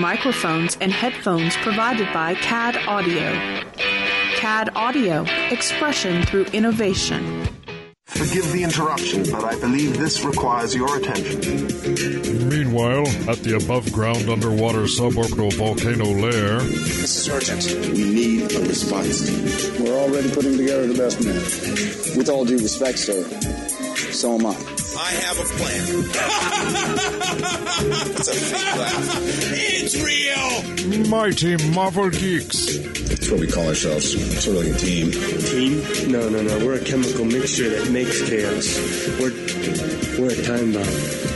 Microphones and headphones provided by CAD Audio. CAD Audio, expression through innovation. Forgive the interruption, but I believe this requires your attention. Meanwhile, at the above ground underwater suborbital volcano lair. This is urgent. We need a response team. We're already putting together the best men. With all due respect, sir, so am I. I have a plan. It's a fake laugh. It's real. Mighty Marvel Geeks. That's what we call ourselves. Sort of like a team. Team? No, no, no. We're a chemical mixture that makes chaos. We're we're a time bomb.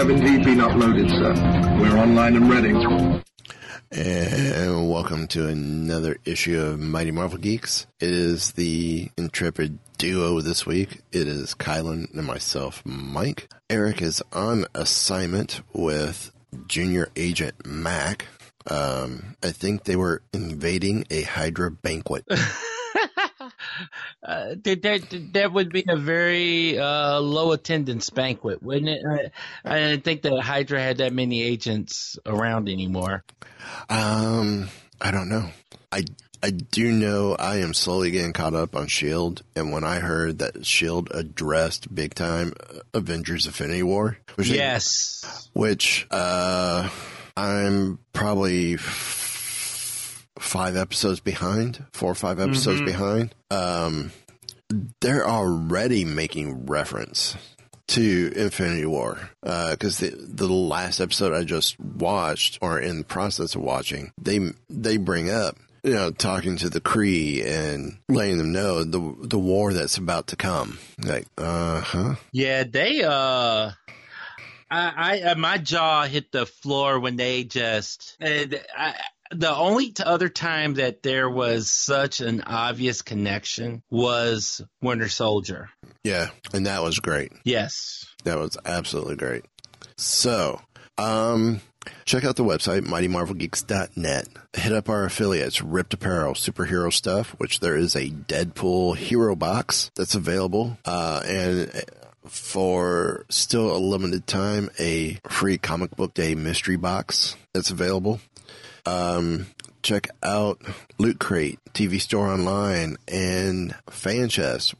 Have indeed been uploaded, sir. We're online and ready. And welcome to another issue of Mighty Marvel Geeks. It is the intrepid duo this week. It is Kylan and myself, Mike. Eric is on assignment with Junior Agent Mac. Um, I think they were invading a Hydra banquet. Uh, that, that, that would be a very uh, low attendance banquet, wouldn't it? I, I didn't think that Hydra had that many agents around anymore. Um, I don't know. I I do know I am slowly getting caught up on Shield, and when I heard that Shield addressed big time Avengers: Infinity War, which yes, which uh, I'm probably five episodes behind, four or five episodes Mhm. behind. Um, they're already making reference to Infinity War because the the last episode I just watched or in the process of watching, they they bring up you know talking to the Kree and letting them know the the war that's about to come. Like, uh huh. yeah, they uh. I, I, my jaw hit the floor when they just, and I, the only other time that there was such an obvious connection was Winter Soldier. Yeah, and that was great. Yes. That was absolutely great. So, um, check out the website, mightymarvelgeeks.net. Hit up our affiliates, Ripped Apparel, superhero stuff, which there is a Deadpool hero box that's available. Uh, and for still a limited time, a free comic book day mystery box that's available. Um, check out Loot Crate, TV Store Online, and Fan.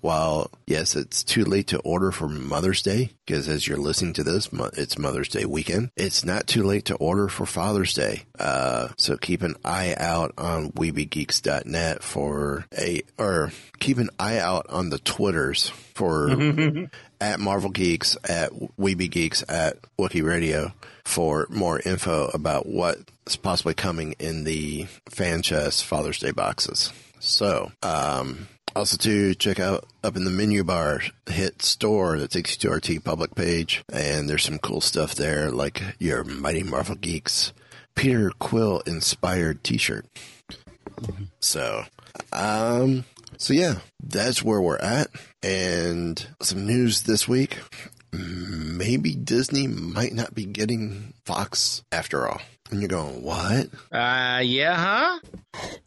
While, yes, it's too late to order for Mother's Day, because as you're listening to this, it's Mother's Day weekend. It's not too late to order for Father's Day. Uh, so keep an eye out on WeebyGeeks.net for a, or keep an eye out on the Twitters for at Marvel Geeks, at Weeby Geeks, at Wookie Radio for more info about what's possibly coming in the FanChest Father's Day boxes. So, um, also to check out up in the menu bar, hit store that takes you to our TeePublic page, and there's some cool stuff there, like your Mighty Marvel Geeks Peter Quill inspired T-shirt. So, um, so yeah, that's where we're at. And some news this week. Maybe Disney might not be getting Fox after all. And you're going, what? Uh, yeah, huh?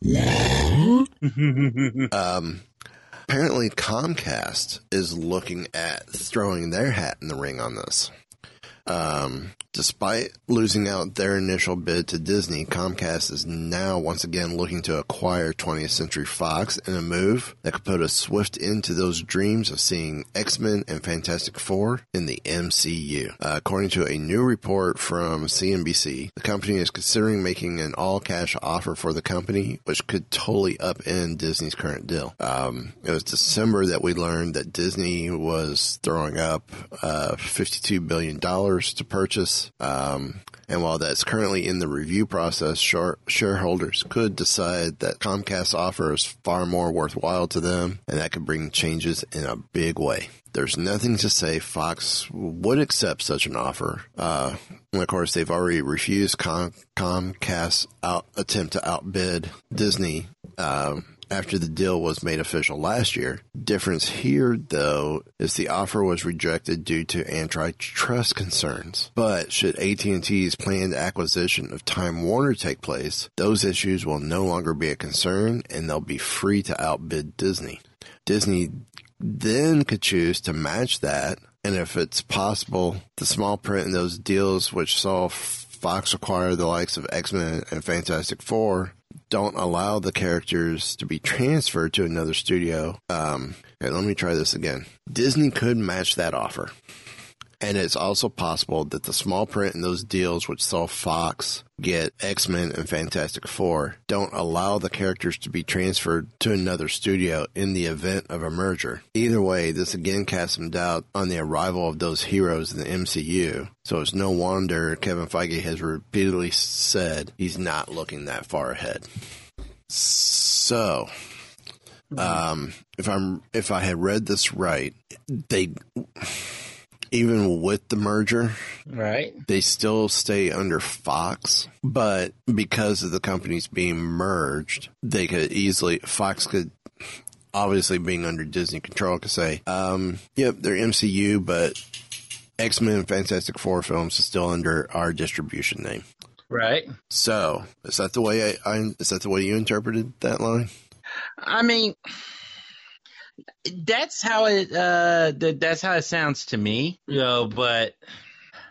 um, apparently Comcast is looking at throwing their hat in the ring on this. Um, despite losing out their initial bid to Disney, Comcast is now once again looking to acquire 20th Century Fox in a move that could put a swift end to those dreams of seeing X-Men and Fantastic Four in the MCU. Uh, according to a new report from CNBC, the company is considering making an all-cash offer for the company, which could totally upend Disney's current deal. Um, it was December that we learned that Disney was throwing up uh, $52 billion to purchase Um, and while that's currently in the review process, shareholders could decide that Comcast's offer is far more worthwhile to them, and that could bring changes in a big way. There's nothing to say Fox would accept such an offer. Uh, and of course, they've already refused Com- Comcast's out- attempt to outbid Disney. Uh, after the deal was made official last year. Difference here, though, is the offer was rejected due to antitrust concerns. But should AT&T's planned acquisition of Time Warner take place, those issues will no longer be a concern and they'll be free to outbid Disney. Disney then could choose to match that. And if it's possible, the small print in those deals which saw Fox acquire the likes of X-Men and Fantastic Four don't allow the characters to be transferred to another studio. Um, okay, let me try this again. Disney could match that offer. And it's also possible that the small print in those deals which saw Fox get X-Men and Fantastic Four don't allow the characters to be transferred to another studio in the event of a merger. Either way, this again casts some doubt on the arrival of those heroes in the MCU. So it's no wonder Kevin Feige has repeatedly said he's not looking that far ahead. So, um, if I'm, if I had read this right, they, even with the merger, right? They still stay under Fox, but because of the companies being merged, they could easily Fox could obviously being under Disney control could say, um, yep, they're MCU, but X Men and Fantastic Four films is still under our distribution name. Right. So is that the way I, I is that the way you interpreted that line? I mean, that's how it uh that's how it sounds to me you know but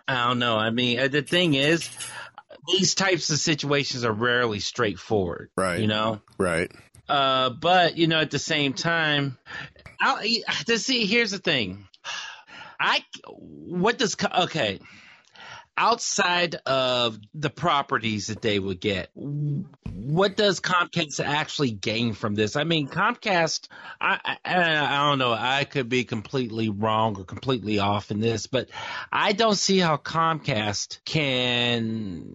i don't know. I mean uh, the thing is these types of situations are rarely straightforward right. you know? Right. Uh but you know at the same time I'll, to see here's the thing. I what does okay outside of the properties that they would get, what does Comcast actually gain from this? I mean, Comcast, I, I, I, don't know, I could be completely wrong or completely off in this, but I don't see how Comcast can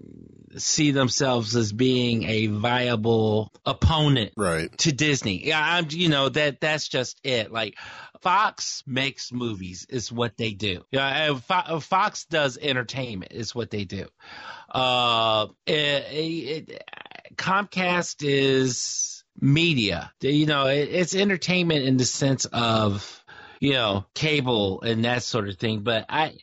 see themselves as being a viable opponent right. to Disney. Yeah, I'm, you know, that that's just it. Like, Fox makes movies is what they do. Yeah, Fox does entertainment is what they do. Uh, it, it, Comcast is media. You know, it, it's entertainment in the sense of you know cable and that sort of thing. But I.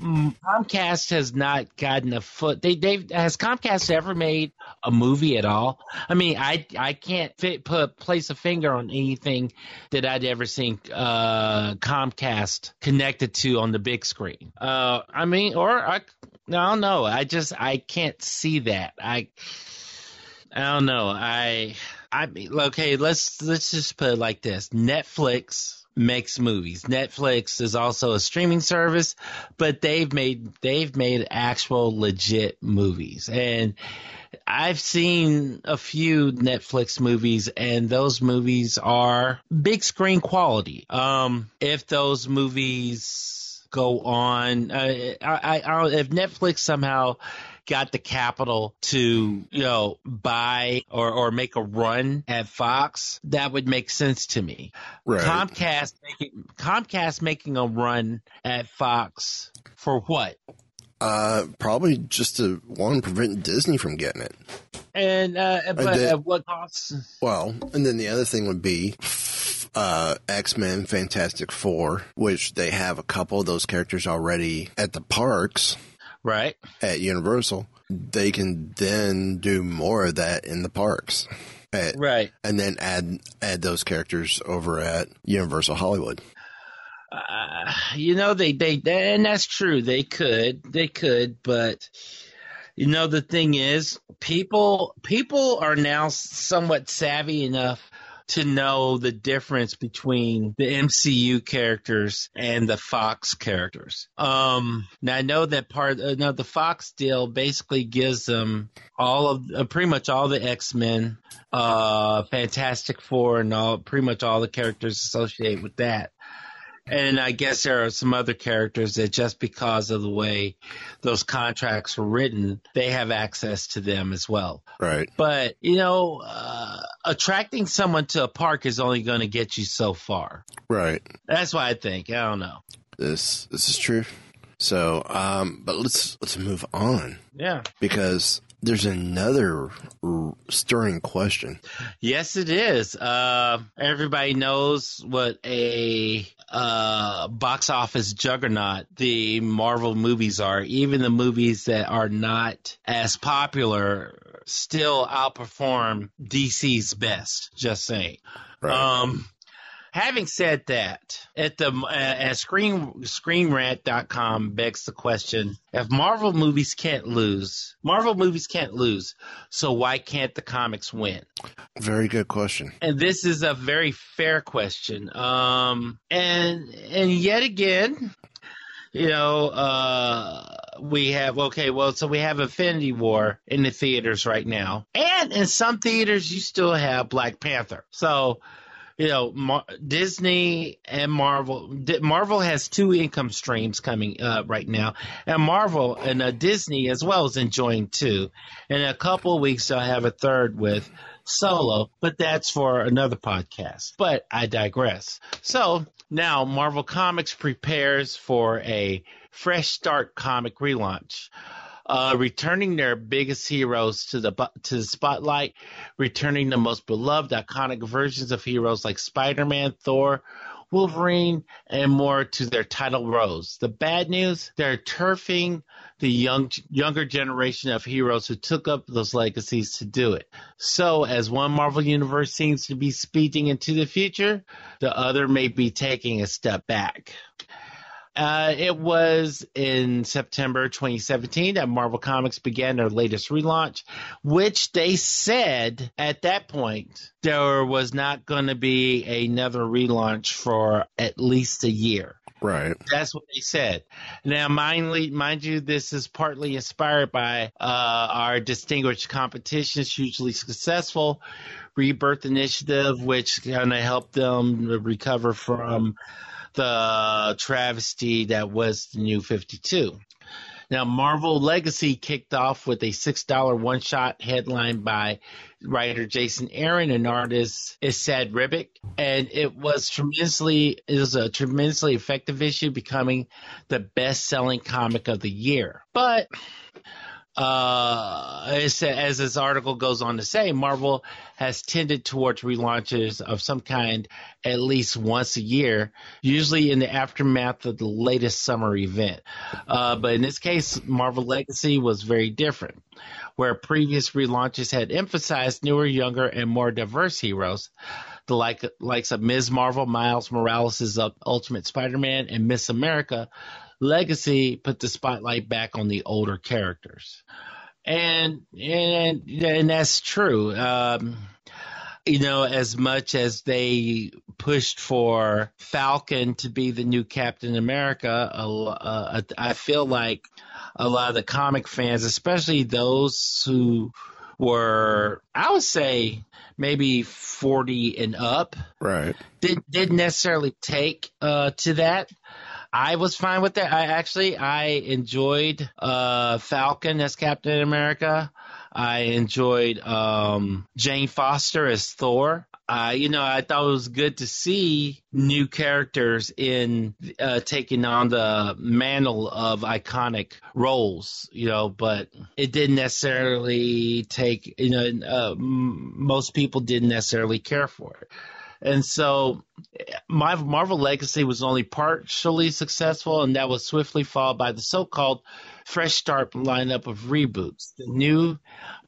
Comcast has not gotten a foot. They they has Comcast ever made a movie at all? I mean, I I can't fit, put place a finger on anything that I'd ever seen uh, Comcast connected to on the big screen. Uh, I mean, or I, I don't know. I just I can't see that. I I don't know. I I mean, okay. Let's let's just put it like this: Netflix makes movies. Netflix is also a streaming service, but they've made they've made actual legit movies. And I've seen a few Netflix movies and those movies are big screen quality. Um if those movies go on uh, I, I, if Netflix somehow got the capital to, you know, buy or, or make a run at Fox, that would make sense to me. Right. Comcast making Comcast making a run at Fox for what? Uh, probably just to one prevent Disney from getting it. And uh, but then, at what cost? Well, and then the other thing would be uh, X Men, Fantastic Four, which they have a couple of those characters already at the parks right at Universal, they can then do more of that in the parks. At, right. And then add add those characters over at Universal Hollywood. Uh, you know they, they and that's true they could they could but you know the thing is people people are now somewhat savvy enough to know the difference between the MCU characters and the Fox characters. Um, now I know that part. Uh, now the Fox deal basically gives them all of uh, pretty much all the X Men, uh, Fantastic Four, and all pretty much all the characters associated with that. And I guess there are some other characters that just because of the way those contracts were written, they have access to them as well. Right. But, you know, uh, attracting someone to a park is only going to get you so far. Right. That's what I think. I don't know. This this is true. So, um, but let's let's move on Yeah. because there's another r- stirring question. Yes, it is. Uh, everybody knows what a uh, box office juggernaut the Marvel movies are. Even the movies that are not as popular still outperform DC's best. Just saying. Right. Um, having said that, at the uh, at screen screenrant.com begs the question: If Marvel movies can't lose, Marvel movies can't lose, so why can't the comics win? Very good question. And this is a very fair question. Um, and and yet again, you know, uh, we have okay, well, so we have Infinity War in the theaters right now, and in some theaters you still have Black Panther. So. You know, Mar- Disney and Marvel. Marvel has two income streams coming right now, and Marvel and uh, Disney as well is enjoying two. In a couple of weeks, they'll have a third with Solo, but that's for another podcast. But I digress. So now Marvel Comics prepares for a fresh start comic relaunch. Uh, returning their biggest heroes to the to the spotlight, returning the most beloved iconic versions of heroes like Spider-Man, Thor, Wolverine, and more to their title roles. The bad news: they're turfing the young younger generation of heroes who took up those legacies to do it. So, as one Marvel universe seems to be speeding into the future, the other may be taking a step back. Uh, it was in September 2017 that Marvel Comics began their latest relaunch, which they said at that point there was not going to be another relaunch for at least a year. Right. That's what they said. Now, mind, mind you, this is partly inspired by uh, our distinguished competitions, hugely successful Rebirth Initiative, which kind of helped them recover from the travesty that was the new 52. Now, Marvel Legacy kicked off with a $6 one shot headline by writer Jason Aaron and artist Esad Ribic. And it was tremendously, it was a tremendously effective issue, becoming the best selling comic of the year. But uh, as, this article goes on to say, Marvel has tended towards relaunches of some kind at least once a year, usually in the aftermath of the latest summer event. Uh, but in this case, Marvel Legacy was very different. Where previous relaunches had emphasized newer, younger, and more diverse heroes, the like, likes of Ms. Marvel, Miles Morales' Ultimate Spider-Man, and Miss America, Legacy put the spotlight back on the older characters, and and and that's true. Um, you know, as much as they pushed for Falcon to be the new Captain America, uh, I feel like a lot of the comic fans, especially those who were, I would say, maybe 40 and up, right, did, didn't necessarily take uh, to that. I was fine with that. I actually I enjoyed uh, Falcon as Captain America. I enjoyed um, Jane Foster as Thor. Uh, you know, I thought it was good to see new characters in uh, taking on the mantle of iconic roles. You know, but it didn't necessarily take. You know, uh, most people didn't necessarily care for it. And so my Marvel Legacy was only partially successful, and that was swiftly followed by the so-called fresh start lineup of reboots. The new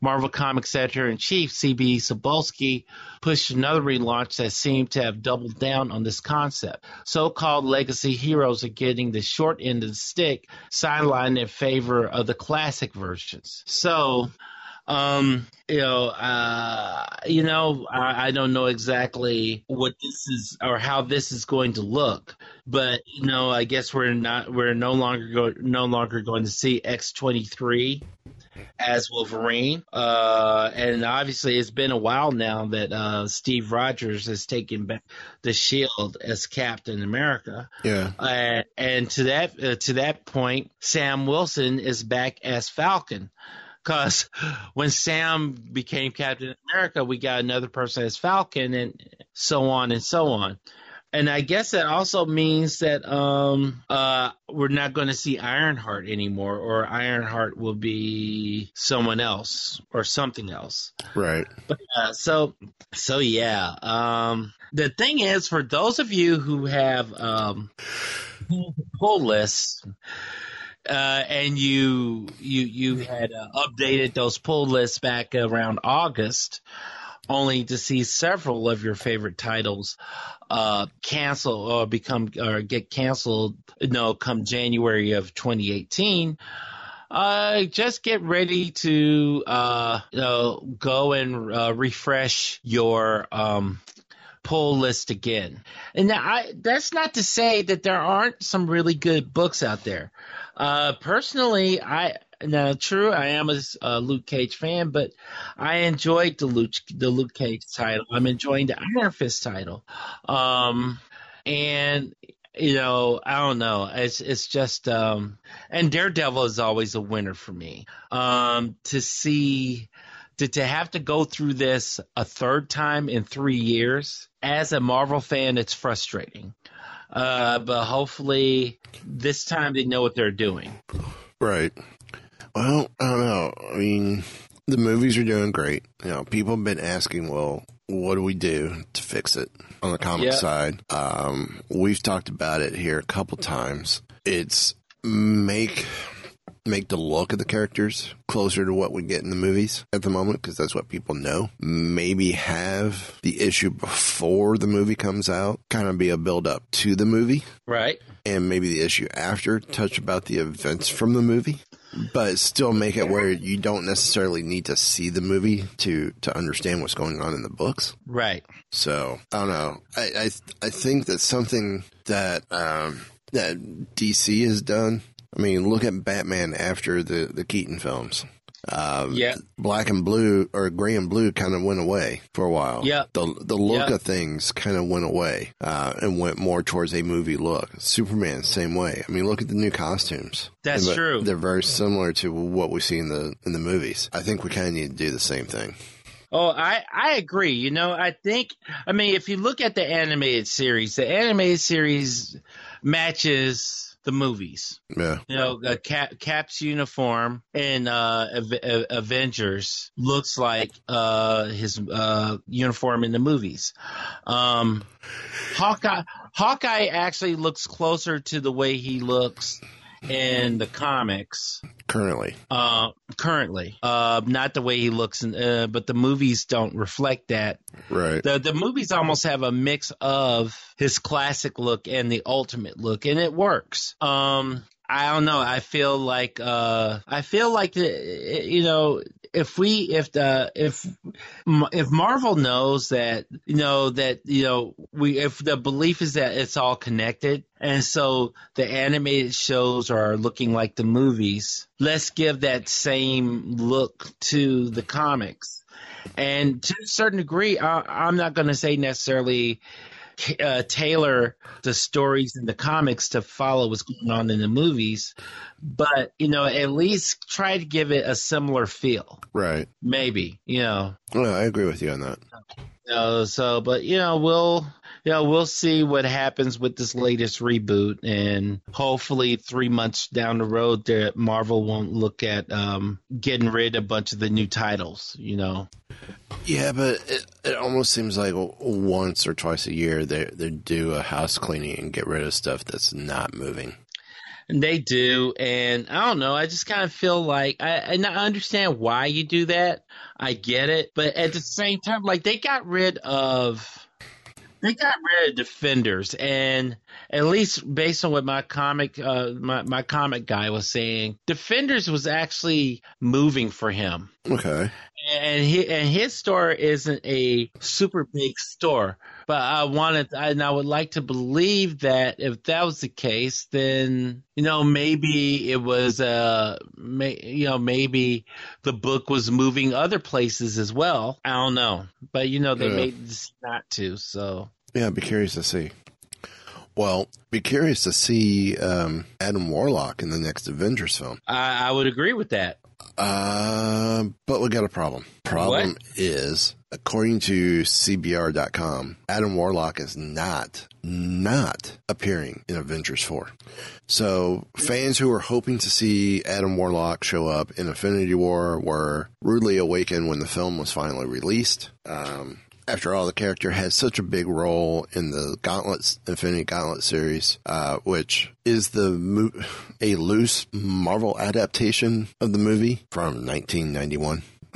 Marvel Comics editor in chief, CB Cebulski, pushed another relaunch that seemed to have doubled down on this concept. So-called legacy heroes are getting the short end of the stick, sidelined in favor of the classic versions. So um, you know, uh, you know, I, I, don't know exactly what this is or how this is going to look, but you know, I guess we're not, we're no longer go, no longer going to see X twenty three as Wolverine. Uh, and obviously, it's been a while now that uh, Steve Rogers has taken back the Shield as Captain America. Yeah. Uh, and to that uh, to that point, Sam Wilson is back as Falcon. Because when Sam became Captain America, we got another person as Falcon, and so on and so on and I guess that also means that um, uh, we're not going to see Ironheart anymore, or Ironheart will be someone else or something else. Right. But, uh, so, so yeah. Um, the thing is, for those of you who have um, pull lists. Uh, and you you you had uh, updated those pull lists back around August only to see several of your favorite titles uh, cancel or become or get canceled. Know, come January of 2018. Uh, just get ready to uh, you know, go and uh, refresh your um, pull list again. And I, that's not to say that there aren't some really good books out there. Uh, personally, I now, true, I am a uh, Luke Cage fan, but I enjoyed the Luke the Luke Cage title. I'm enjoying the Iron Fist title, um, and you know, I don't know. It's it's just um, and Daredevil is always a winner for me. Um, to see to to have to go through this a third time in three years as a Marvel fan, it's frustrating. Uh, but hopefully this time they know what they're doing. Right. Well, I don't know. I mean, the movies are doing great. You know, people have been asking, well, what do we do to fix it on the comic Yeah. side? Um, we've talked about it here a couple times. It's make make the look of the characters closer to what we get in the movies at the moment because that's what people know. Maybe have the issue before the movie comes out, kind of be a build up to the movie Right. and maybe the issue after touch about the events from the movie but still make it where you don't necessarily need to see the movie to to understand what's going on in the books Right. so i don't know i i, I think that's something that um that dc has done i mean look at batman after the the keaton films um, Yeah. black and blue or gray and blue kind of went away for a while. Yeah. the the look Yeah. of things kind of went away uh, and went more towards a movie look. Superman, same way. I mean, look at the new costumes. That's But true. They're very similar to what we see in the in the movies. I think we kind of need to do the same thing. Oh, I, I agree. You know, I think, I mean, if you look at the animated series, the animated series matches the movies. Yeah, You know, uh, Cap, Cap's uniform in uh, uh, Avengers looks like uh, his uh, uniform in the movies. Um, Hawkeye, Hawkeye actually looks closer to the way he looks in the comics currently. uh, currently. Uh, not the way he looks, in, uh, but the movies don't reflect that. Right. The the movies almost have a mix of his classic look and the ultimate look, and it works. Um, I don't know. I feel like uh, I feel like the, you know if we if the if if Marvel knows that you know that you know we if the belief is that it's all connected and so the animated shows are looking like the movies let's give that same look to the comics. And to a certain degree I, I'm not going to say necessarily uh, tailor the stories in the comics to follow what's going on in the movies, but you know, at least try to give it a similar feel. Right. Maybe, you know. Well, I agree with you on that. Uh, so, but you know, we'll know we'll see what happens with this latest reboot, and hopefully, three months down the road, that Marvel won't look at um, getting rid of a bunch of the new titles. You know. Yeah, but it, it almost seems like once or twice a year they they do a house cleaning and get rid of stuff that's not moving. They do, and I don't know. I just kind of feel like I, and I understand why you do that. I get it, but at the same time, like they got rid of, they got rid of defenders, and at least based on what my comic, uh, my my comic guy was saying, defenders was actually moving for him. Okay. And he, and his store isn't a super big store. But I wanted, and I would like to believe that if that was the case, then you know maybe it was uh, may, you know maybe the book was moving other places as well. I don't know, but you know they Yeah. made this not to. So Yeah, I'd be curious to see. Well, be curious to see um, Adam Warlock in the next Avengers film. I, I would agree with that. Uh, but we got a problem. Problem What? is, according to CBR.com, Adam Warlock is not not appearing in Avengers 4. So fans who were hoping to see Adam Warlock show up in Infinity War were rudely awakened when the film was finally released. Um, after all, the character has such a big role in the Gauntlet, Infinity Gauntlet series, uh, which is the mo- a loose Marvel adaptation of the movie from 1991.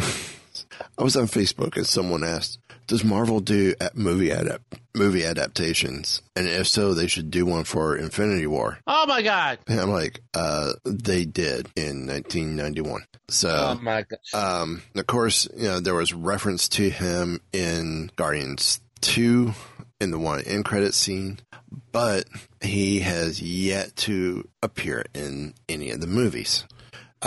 I was on Facebook and someone asked, "Does Marvel do movie adapt movie adaptations? And if so, they should do one for Infinity War." Oh my god! And I'm like, uh, they did in 1991. So, Oh my god! um, of course, you know, there was reference to him in Guardians 2 in the one end credit scene, but he has yet to appear in any of the movies.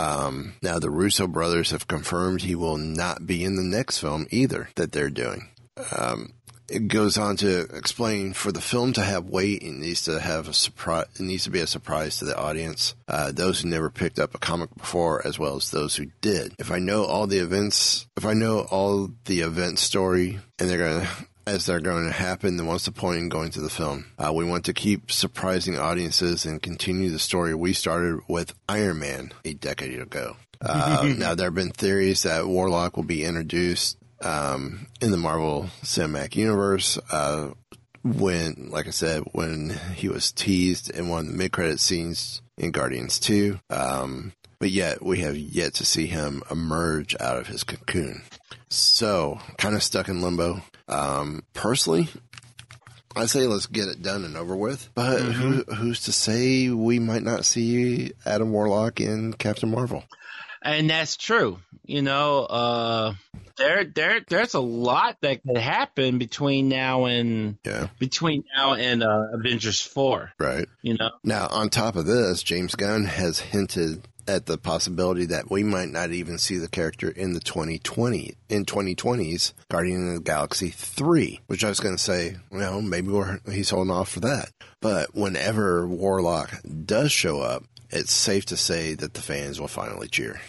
Um, now the Russo brothers have confirmed he will not be in the next film either that they're doing. Um, it goes on to explain for the film to have weight, it needs to have a surprise. It needs to be a surprise to the audience, uh, those who never picked up a comic before, as well as those who did. If I know all the events, if I know all the event story, and they're gonna. As they're going to happen, then what's the point in going to the film? Uh, we want to keep surprising audiences and continue the story we started with Iron Man a decade ago. Uh, now, there have been theories that Warlock will be introduced um, in the Marvel Cinematic Universe. Uh, when, like I said, when he was teased in one of the mid-credit scenes in Guardians 2. Um, but yet, we have yet to see him emerge out of his cocoon. So, kind of stuck in limbo. Um, personally, I say let's get it done and over with. But who, who's to say we might not see Adam Warlock in Captain Marvel? And that's true. You know, uh, there, there, there's a lot that could happen between now and Yeah, between now and uh, Avengers Four. right. You know, Now, on top of this, James Gunn has hinted at the possibility that we might not even see the character in the 2020 in 2020s Guardian of the Galaxy 3, which I was going to say, well, maybe he's holding off for that. But whenever Warlock does show up, it's safe to say that the fans will finally cheer.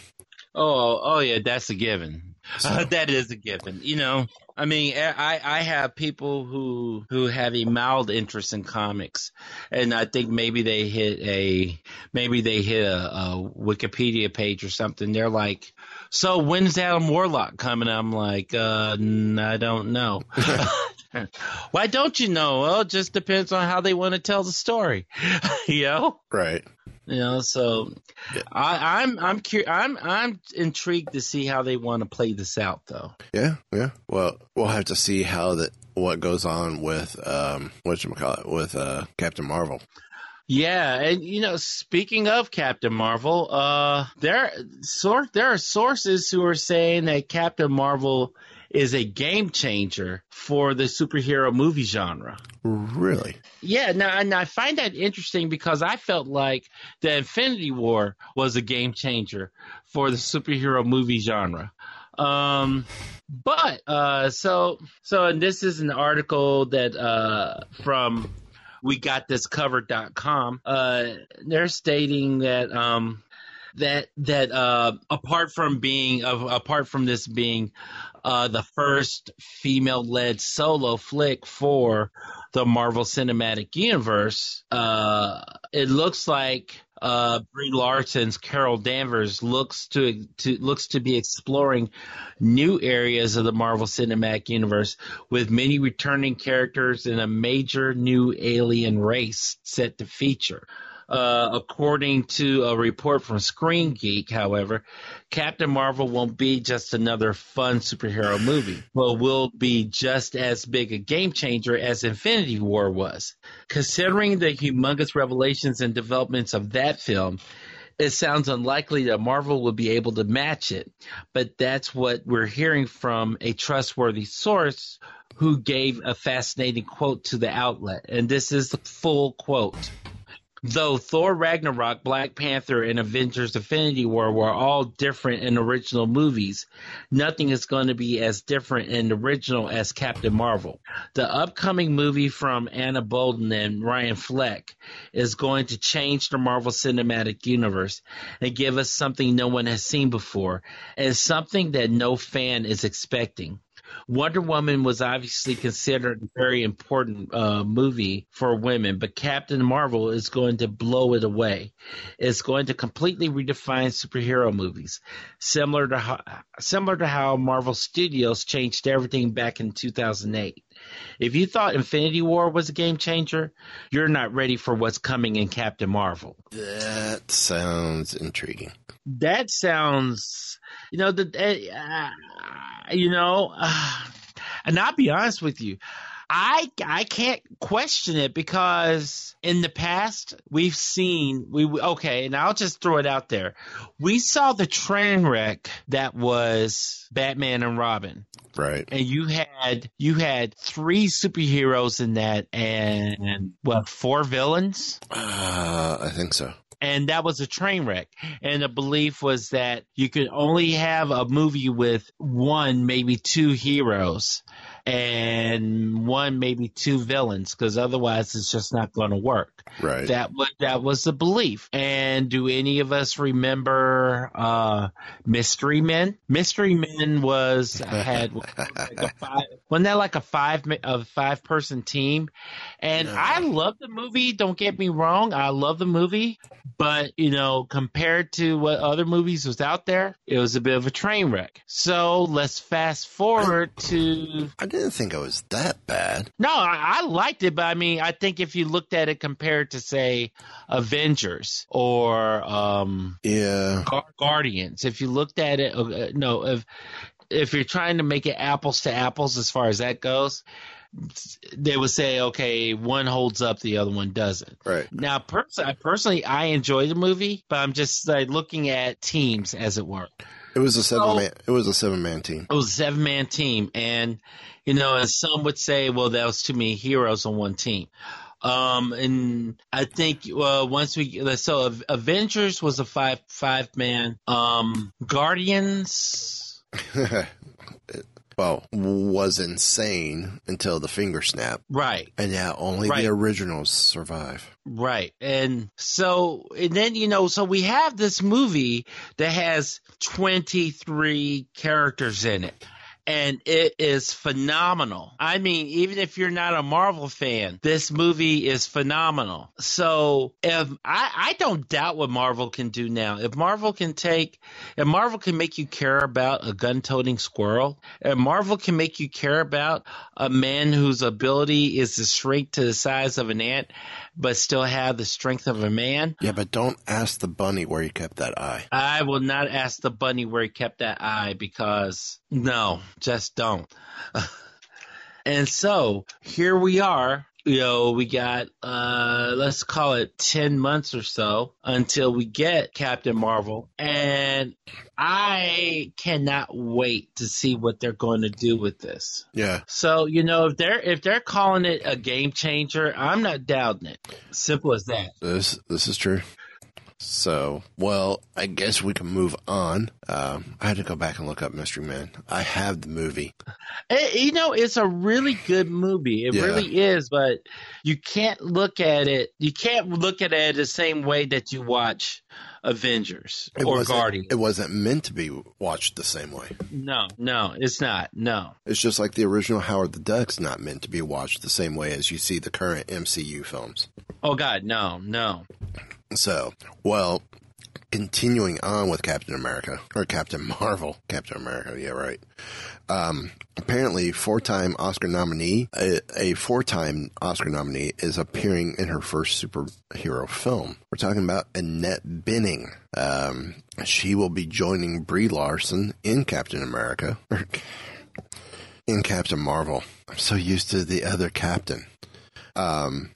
Oh, oh yeah, that's a given. that is a given. You know, I mean, I I have people who who have a mild interest in comics, and I think maybe they hit a maybe they hit a, a Wikipedia page or something. They're like, "So when's Adam Warlock coming?" I'm like, uh, "I don't know." Why don't you know? Well, it just depends on how they want to tell the story. you know. Right. You know, so I, I'm I'm cur- I'm I'm intrigued to see how they want to play this out, though. Yeah, yeah. Well, we'll have to see how that what goes on with um what you call it with uh Captain Marvel. Yeah, and you know, speaking of Captain Marvel, uh, there sort there are sources who are saying that Captain Marvel is a game changer for the superhero movie genre. Really? Yeah, now and I find that interesting because I felt like the Infinity War was a game changer for the superhero movie genre. Um, but uh, so so and this is an article that uh, from we got this cover.com. Uh, they're stating that um, that that uh, apart from being uh, apart from this being uh, the first female-led solo flick for the Marvel Cinematic Universe, uh, it looks like uh, Brie Larson's Carol Danvers looks to to looks to be exploring new areas of the Marvel Cinematic Universe with many returning characters and a major new alien race set to feature. Uh, according to a report from Screen Geek, however, Captain Marvel won't be just another fun superhero movie, but will be just as big a game changer as Infinity War was. Considering the humongous revelations and developments of that film, it sounds unlikely that Marvel will be able to match it, but that's what we're hearing from a trustworthy source who gave a fascinating quote to the outlet. And this is the full quote. Though Thor Ragnarok, Black Panther, and Avengers Infinity War were all different in original movies, nothing is going to be as different in original as Captain Marvel. The upcoming movie from Anna Boden and Ryan Fleck is going to change the Marvel Cinematic Universe and give us something no one has seen before, and something that no fan is expecting. Wonder Woman was obviously considered a very important uh, movie for women, but Captain Marvel is going to blow it away. It's going to completely redefine superhero movies, similar to how, similar to how Marvel Studios changed everything back in 2008. If you thought Infinity War was a game changer, you're not ready for what's coming in Captain Marvel. That sounds intriguing. That sounds, you know, the, uh, you know, uh, and I'll be honest with you. I I can't question it because in the past we've seen we okay, and I'll just throw it out there. We saw the train wreck that was Batman and Robin. Right. And you had you had three superheroes in that and what, four villains? Uh, I think so and that was a train wreck. And the belief was that you could only have a movie with one, maybe two heroes and one, maybe two villains, because otherwise it's just not going to work. Right. That was that was the belief. And do any of us remember uh, Mystery Men? Mystery Men was had like a five, wasn't that like a five a five person team? And no. I love the movie. Don't get me wrong, I love the movie, but you know, compared to what other movies was out there, it was a bit of a train wreck. So let's fast forward to. I didn't think it was that bad. No, I, I liked it, but I mean, I think if you looked at it compared to say Avengers or um, yeah, Guardians, if you looked at it, uh, no, if if you're trying to make it apples to apples as far as that goes, they would say, okay, one holds up, the other one doesn't. Right. Now, pers- personally, I enjoy the movie, but I'm just like looking at teams, as it were. It was a seven so, man. It was a seven man team. It was a seven man team, and you know, and some would say, well, that was too many heroes on one team. Um, and I think uh, once we so Avengers was a five five man. Um, Guardians. well, was insane until the finger snap. Right. And now only right. the originals survive. Right. And so, and then, you know, so we have this movie that has 23 characters in it and it is phenomenal. I mean, even if you're not a Marvel fan, this movie is phenomenal. So if I, I don't doubt what Marvel can do now. If Marvel can take, if Marvel can make you care about a gun-toting squirrel, if Marvel can make you care about a man whose ability is to shrink to the size of an ant, but still have the strength of a man. Yeah, but don't ask the bunny where he kept that eye. I will not ask the bunny where he kept that eye because no, just don't. and so here we are. You know, we got, uh, let's call it 10 months or so until we get Captain Marvel. And I cannot wait to see what they're going to do with this. Yeah. So, you know, if they're, if they're calling it a game changer, I'm not doubting it. Simple as that. This, this is true. So, well, I guess we can move on. Um, I had to go back and look up Mystery Man. I have the movie. It, you know, it's a really good movie. It yeah. really is, but you can't look at it. You can't look at it the same way that you watch Avengers it or Guardians. It wasn't meant to be watched the same way. No, no, it's not. No. It's just like the original Howard the Duck's not meant to be watched the same way as you see the current MCU films. Oh God, no, no. So, well, continuing on with Captain America or Captain Marvel, Captain America, yeah, right. Um, apparently, four-time Oscar nominee, a, a, four-time Oscar nominee, is appearing in her first superhero film. We're talking about Annette Bening. Um, she will be joining Brie Larson in Captain America, or in Captain Marvel. I'm so used to the other Captain. Um,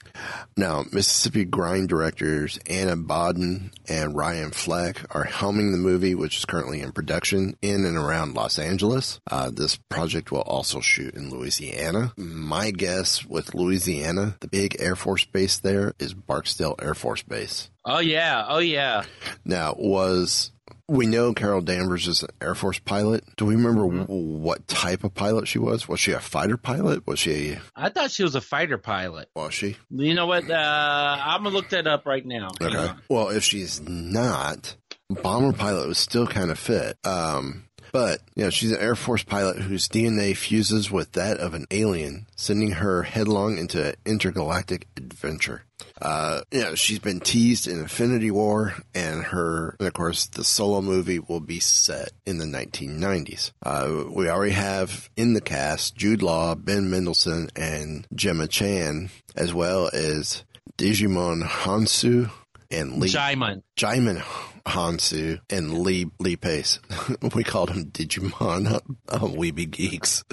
Now, Mississippi Grind directors Anna Boden and Ryan Fleck are helming the movie, which is currently in production in and around Los Angeles. Uh, this project will also shoot in Louisiana. My guess with Louisiana, the big Air Force base there is Barksdale Air Force Base. Oh yeah, oh yeah. Now, was we know Carol Danvers is an Air Force pilot. Do we remember Mm-hmm. what type of pilot she was? Was she a fighter pilot? Was she? I thought she was a fighter pilot. Was she? You know what? Uh, I'm gonna look that up right now. Okay. Well, if she's not, bomber pilot was still kind of fit. Um, but you know, she's an Air Force pilot whose DNA fuses with that of an alien, sending her headlong into an intergalactic adventure. Uh, you know, she's been teased in Infinity War, and her, and of course, the solo movie will be set in the 1990s. Uh, we already have in the cast Jude Law, Ben Mendelsohn, and Gemma Chan, as well as Djimon Hounsou and Lee. Jaimin. Jaimin Hounsou and Lee Lee Pace. we called him Digimon uh, Weeby Geeks.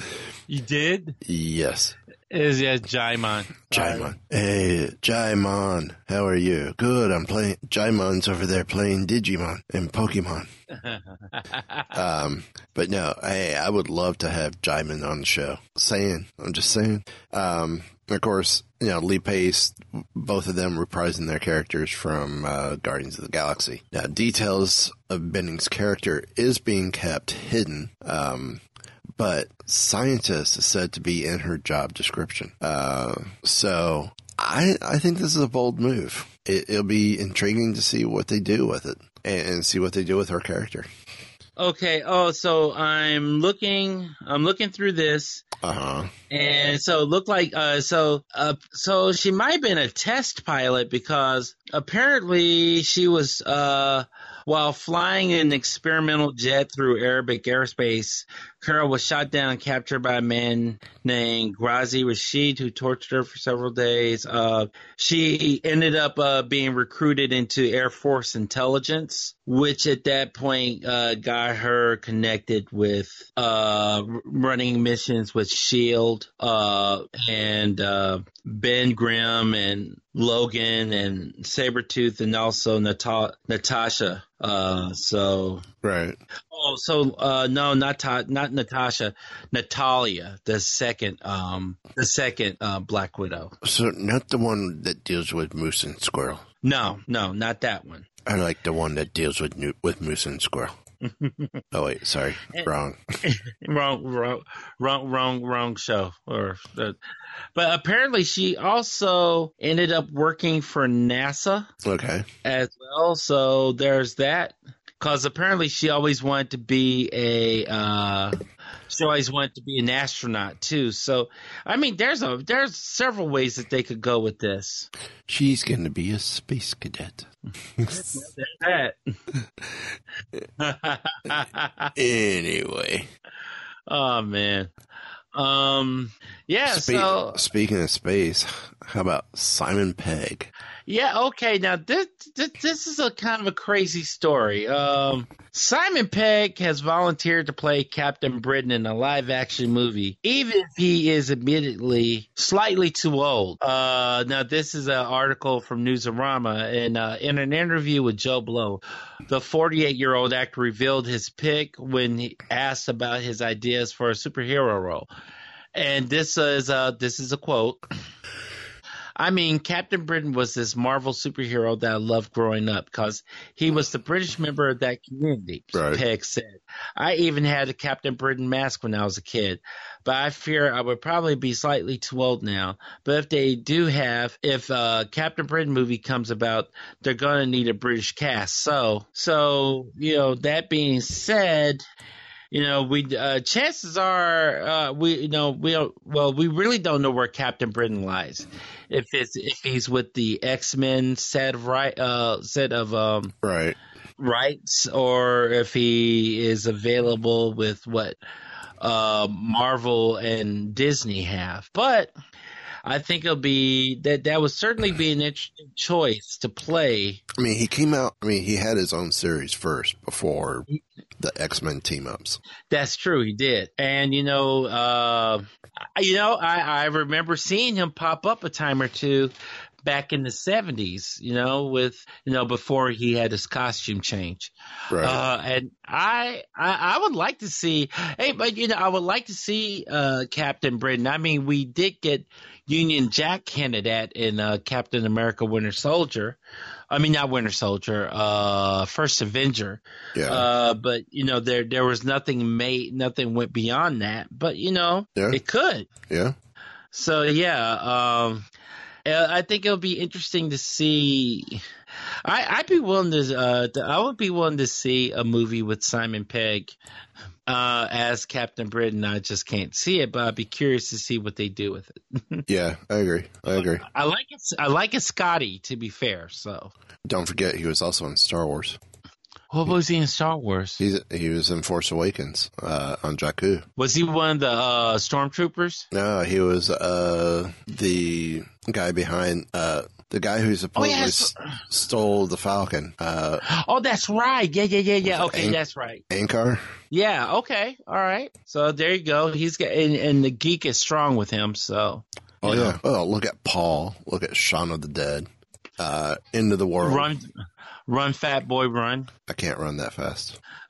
You did? Yes. Is yeah, Djimon. Djimon. Hey, Djimon, how are you? Good, I'm playing. Djimon's over there playing Digimon and Pokemon. um, but no, hey, I would love to have Djimon on the show. Saying, I'm just saying. Um, of course, you know, Lee Pace, both of them reprising their characters from uh, Guardians of the Galaxy. Now, details of Bening's character is being kept hidden. Um, but scientist is said to be in her job description. Uh, so I I think this is a bold move. It, it'll be intriguing to see what they do with it and, and see what they do with her character. Okay. Oh, so I'm looking. I'm looking through this, Uh huh. and so it looked like uh, so uh, so she might have been a test pilot because apparently she was uh, while flying an experimental jet through Arabic airspace. Carol was shot down and captured by a man named Ghazi Rashid, who tortured her for several days. Uh, she ended up uh, being recruited into Air Force intelligence, which at that point uh, got her connected with uh, running missions with Shield uh, and uh, Ben Grimm and Logan and Sabretooth and also Nata- Natasha. So Right. Oh, so uh, no, not Ta- not Natasha, Natalia, the second, um, the second uh, Black Widow. So not the one that deals with moose and squirrel. No, no, not that one. I like the one that deals with with moose and squirrel. oh wait, sorry, wrong. wrong, wrong, wrong, wrong, wrong show. Or, uh, but apparently she also ended up working for NASA Okay. as well. So there's that. Because apparently she always wanted to be a, uh, she always wanted to be an astronaut too. So, I mean, there's a there's several ways that they could go with this. She's going to be a space cadet. That. Anyway, oh man. Um. Yeah. Spe- so speaking of space, how about Simon Pegg? Yeah, okay. Now this, this this is a kind of a crazy story. Um, Simon Pegg has volunteered to play Captain Britain in a live action movie, even if he is admittedly slightly too old. Uh, now this is an article from Newsarama, and uh, in an interview with Joe Blow, the 48 year old actor revealed his pick when he asked about his ideas for a superhero role. And this is uh this is a quote. I mean, Captain Britain was this Marvel superhero that I loved growing up because he was the British member of that community, Right. Pegg said. I even had a Captain Britain mask when I was a kid, but I fear I would probably be slightly too old now. But if they do have, if uh, Captain Britain movie comes about, they're going to need a British cast. So, so, you know, that being said, you know, we uh, chances are uh, we you know we don't, well we really don't know where Captain Britain lies. If it's if he's with the X Men set of right uh, set of um, Right. rights, or if he is available with what uh, Marvel and Disney have. But I think it'll be that that would certainly be an interesting choice to play. I mean, he came out. I mean, he had his own series first before the X Men team ups. That's true, he did. And you know, uh, you know, I, I remember seeing him pop up a time or two back in the seventies. You know, with you know before he had his costume change. Right. Uh, and I, I I would like to see. Hey, but you know, I would like to see uh, Captain Britain. I mean, we did get Union Jack candidate at in uh, Captain America: Winter Soldier. I mean, not Winter Soldier, uh, First Avenger. Yeah. Uh, but you know, there there was nothing made, nothing went beyond that. But you know, Yeah. it could. Yeah. So yeah, um, uh, I think it'll be interesting to see. I, I'd be willing to, uh, to- I would be willing to see a movie with Simon Pegg uh, as Captain Britain. I just can't see it, but I'd be curious to see what they do with it. Yeah. I agree. I agree. I like it. I like it, Scotty. To be fair, so Don't forget, he was also in Star Wars. what was he in Star Wars? He's he was in Force Awakens uh, on Jakku. Was he one of the uh, stormtroopers? No, he was uh, the guy behind uh, the guy who supposedly yes. s- stole the Falcon. Uh, Oh, that's right. Yeah, yeah, yeah, yeah. Okay, Ang- that's right. Unkar. Yeah. Okay. All right. So there you go. He's got, and, and the geek is strong with him. So Oh you know. yeah. Oh, look at Paul. Look at Shaun of the Dead. Uh, into the world. run, run, fat boy, run. I can't run that fast.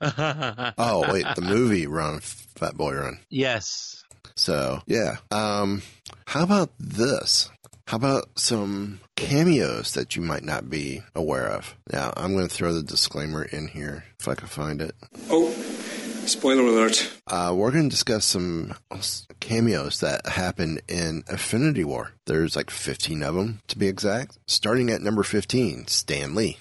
Oh wait, the movie Run, Fat Boy Run. yes. So yeah. Um, how about this? How about some cameos that you might not be aware of? Now I'm going to throw the disclaimer in here if I can find it. Oh, spoiler alert. Uh, we're going to discuss some cameos that happened in Infinity War. There's like 15 of them to be exact. Starting at number 15, Stan Lee.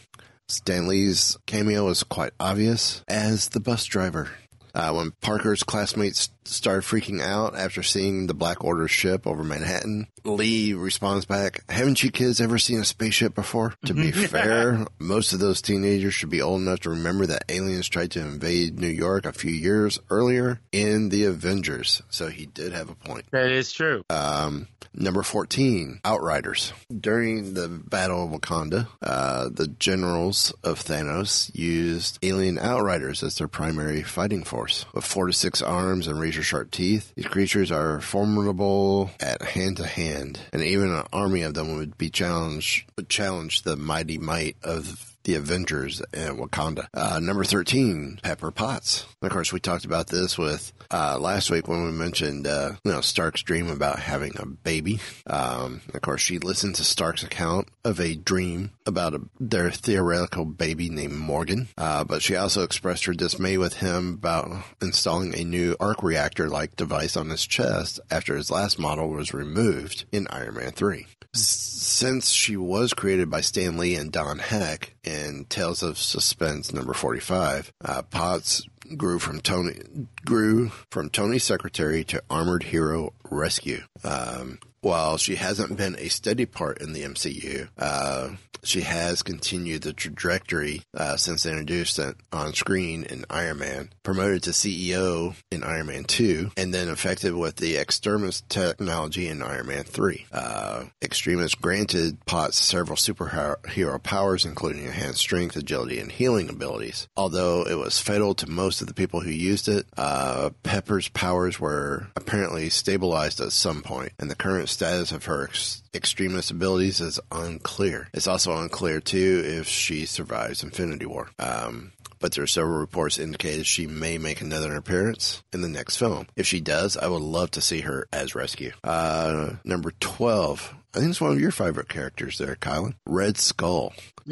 Stan Lee's cameo is quite obvious as the bus driver. Uh, when Parker's classmates start freaking out after seeing the Black Order ship over Manhattan, Lee responds back, Haven't you kids ever seen a spaceship before? To be fair, most of those teenagers should be old enough to remember that aliens tried to invade New York a few years earlier in the Avengers. So he did have a point. That is true. Um, number 14, Outriders. During the Battle of Wakanda, uh, the generals of Thanos used alien Outriders as their primary fighting force. With four to six arms and razor sharp teeth, these creatures are formidable at hand to hand, and even an army of them would be challenged, would challenge the mighty might of the Avengers and Wakanda. Uh, number 13, Pepper Potts. Of course, we talked about this with, uh, last week when we mentioned, uh, you know, Stark's dream about having a baby. Um, of course, she listened to Stark's account of a dream about a, their theoretical baby named Morgan. Uh, but she also expressed her dismay with him about installing a new arc reactor like device on his chest after his last model was removed in Iron Man 3 since she was created by Stan Lee and Don Heck in Tales of Suspense number 45, uh, Potts grew from Tony, grew from Tony's secretary to armored hero rescue. Um, while she hasn't been a steady part in the MCU, uh, she has continued the trajectory uh, since introduced it on screen in Iron Man, promoted to CEO in Iron Man 2, and then affected with the Extremis technology in Iron Man 3. Uh, Extremis granted Potts several superhero powers, including enhanced strength, agility, and healing abilities. Although it was fatal to most of the people who used it, uh, Pepper's powers were apparently stabilized at some point, and the current status of her ex- Extremis abilities is unclear. It's also unclear too if she survives Infinity War. Um, but there are several reports indicated she may make another appearance in the next film. If she does, I would love to see her as Rescue. Uh, number 12. I think it's one of your favorite characters there, Kylan. Red Skull.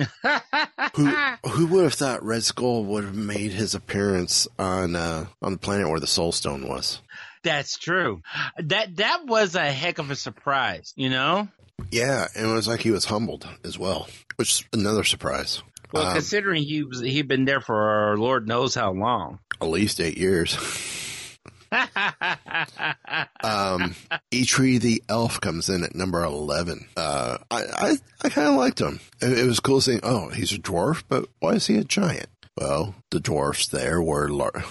who who would have thought Red Skull would have made his appearance on uh, on the planet where the Soul Stone was? That's true. That that was a heck of a surprise, you know? Yeah, and it was like he was humbled as well, which is another surprise. Well, Um, considering he was he'd been there for Lord knows how long. at least eight years. um, Eitri the elf comes in at number eleven. Uh, I I, I kind of liked him. It, it was cool seeing. Oh, he's a dwarf, but why is he a giant? Well, the dwarfs there were, lar-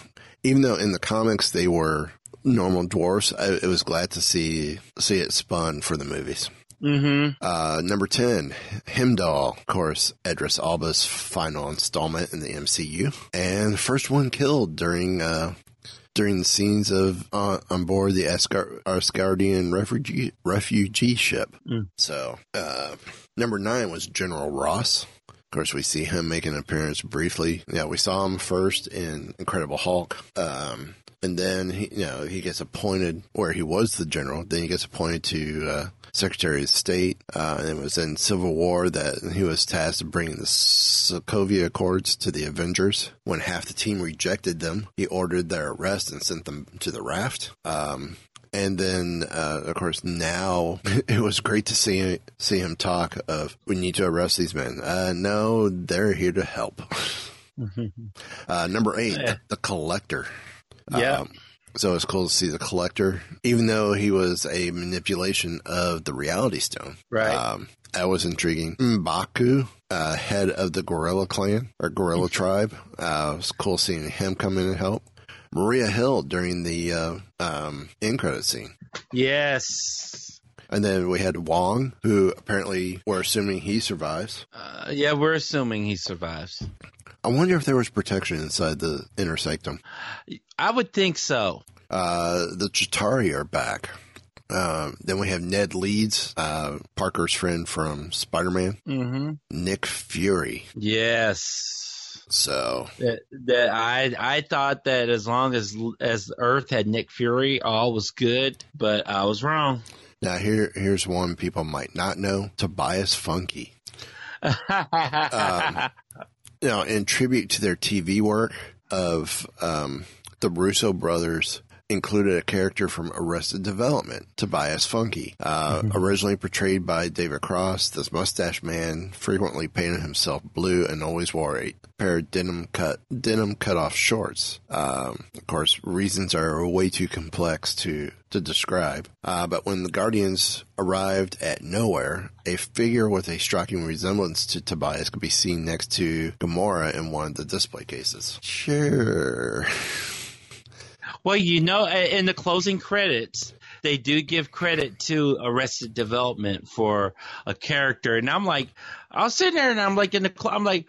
even though in the comics they were normal dwarfs. I, I was glad to see see it spun for the movies. Mm-hmm. Uh, number 10, Heimdall, of course, Idris Alba's final installment in the MCU, and first one killed during, uh, during the scenes of uh, on board the Asgar- Asgardian refugee refugee ship. Mm. So, uh, number nine was General Ross. Of course, we see him make an appearance briefly. Yeah, we saw him first in Incredible Hulk. Um, and then he, you know, he gets appointed where he was the general. Then he gets appointed to uh, Secretary of State. Uh, and it was in Civil War that he was tasked with bringing the Sokovia Accords to the Avengers. When half the team rejected them, he ordered their arrest and sent them to the raft. Um, and then, uh, of course, now it was great to see see him talk of we need to arrest these men. Uh, no, they're here to help. uh, number eight, Yeah. the collector. Yeah. Um, so it's cool to see the collector, even though he was a manipulation of the reality stone. Right. Um, that was intriguing. Mbaku, uh, head of the gorilla clan or gorilla tribe. Uh, it was cool seeing him come in and help. Maria Hill during the uh, um, end credit scene. Yes. And then we had Wong, who apparently we're assuming he survives. Uh, yeah, we're assuming he survives. I wonder if there was protection inside the inner sanctum. I would think so. Uh, the Chitauri are back. Um, then we have Ned Leeds, uh, Parker's friend from Spider Man, Mm-hmm. Nick Fury. Yes. So That, that I I thought that as long as as Earth had Nick Fury, all was good, but I was wrong. now here here's one people might not know: Tobias Fünke. Um, you know, in tribute to their TV work of um, the Russo brothers included a character from Arrested Development, Tobias Fünke, uh, originally portrayed by David Cross. This mustache man frequently painted himself blue and always wore a pair of denim cut denim cut off shorts. Um, of course, reasons are way too complex to to describe. Uh, but when the Guardians arrived at nowhere, a figure with a striking resemblance to Tobias could be seen next to Gamora in one of the display cases. Sure. Well, you know, in the closing credits, they do give credit to Arrested Development for a character, and I'm like, I was sitting there and I'm like in the, cl- I'm like,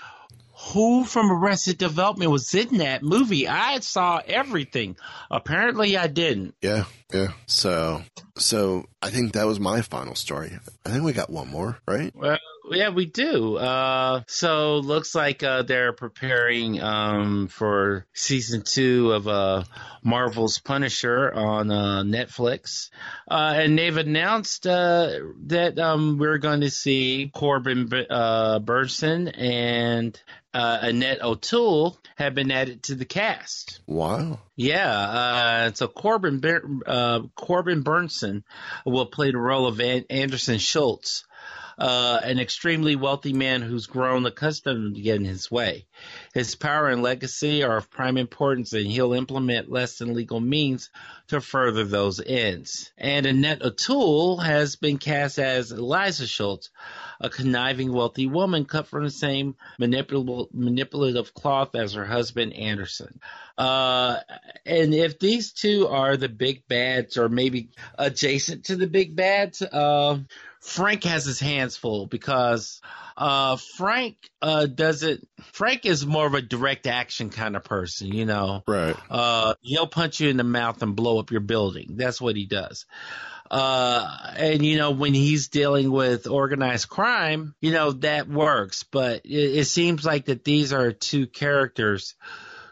who from Arrested Development was in that movie? I saw everything. Apparently, I didn't. Yeah, yeah. So, so I think that was my final story. I think we got one more, right? Well, yeah, we do. Uh, so looks like uh, they're preparing um, for season two of uh, Marvel's Punisher on uh, Netflix, uh, and they've announced uh, that um, we're going to see Corbin uh, Bernsen and uh, Annette O'Toole have been added to the cast. Wow. Yeah, uh, so Corbin uh, Corbin Bernsen will play the role of An- Anderson Schultz, uh, an extremely wealthy man who's grown accustomed to getting his way. His power and legacy are of prime importance, and he'll implement less than legal means to further those ends. And Annette O'Toole has been cast as Eliza Schultz, a conniving, wealthy woman cut from the same manipul- manipulative cloth as her husband Anderson. Uh, and if these two are the big bads, or maybe adjacent to the big bads, uh, Frank has his hands full because uh, Frank uh, doesn't. Frank is more of a direct action kind of person, you know. Right. Uh, he'll punch you in the mouth and blow up your building. That's what he does. Uh, and you know, when he's dealing with organized crime, you know, that works. But it, it seems like that these are two characters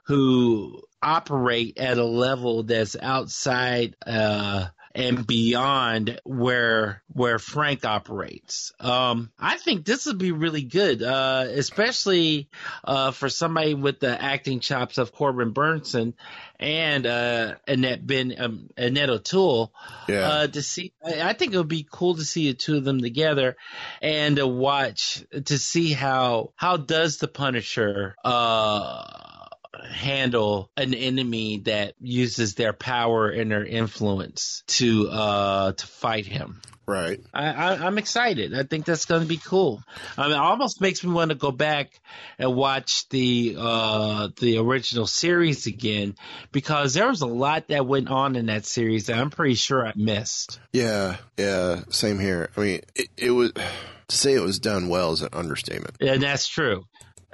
who operate at a level that's outside, uh, and beyond where where Frank operates. Um, I think this would be really good, uh, especially uh, for somebody with the acting chops of Corbin Bernsen and uh, Annette Ben um, Annette O'Toole. Yeah. Uh, to see, I I think it would be cool to see the two of them together and to watch to see how how does the Punisher. Uh, handle an enemy that uses their power and their influence to uh to fight him. Right. I, I, I'm excited. I think that's going to be cool. I mean, it almost makes me want to go back and watch the uh, the original series again because there was a lot that went on in that series that I'm pretty sure I missed. Yeah. Yeah. Same here. I mean, it, it was to say it was done well is an understatement. And that's true.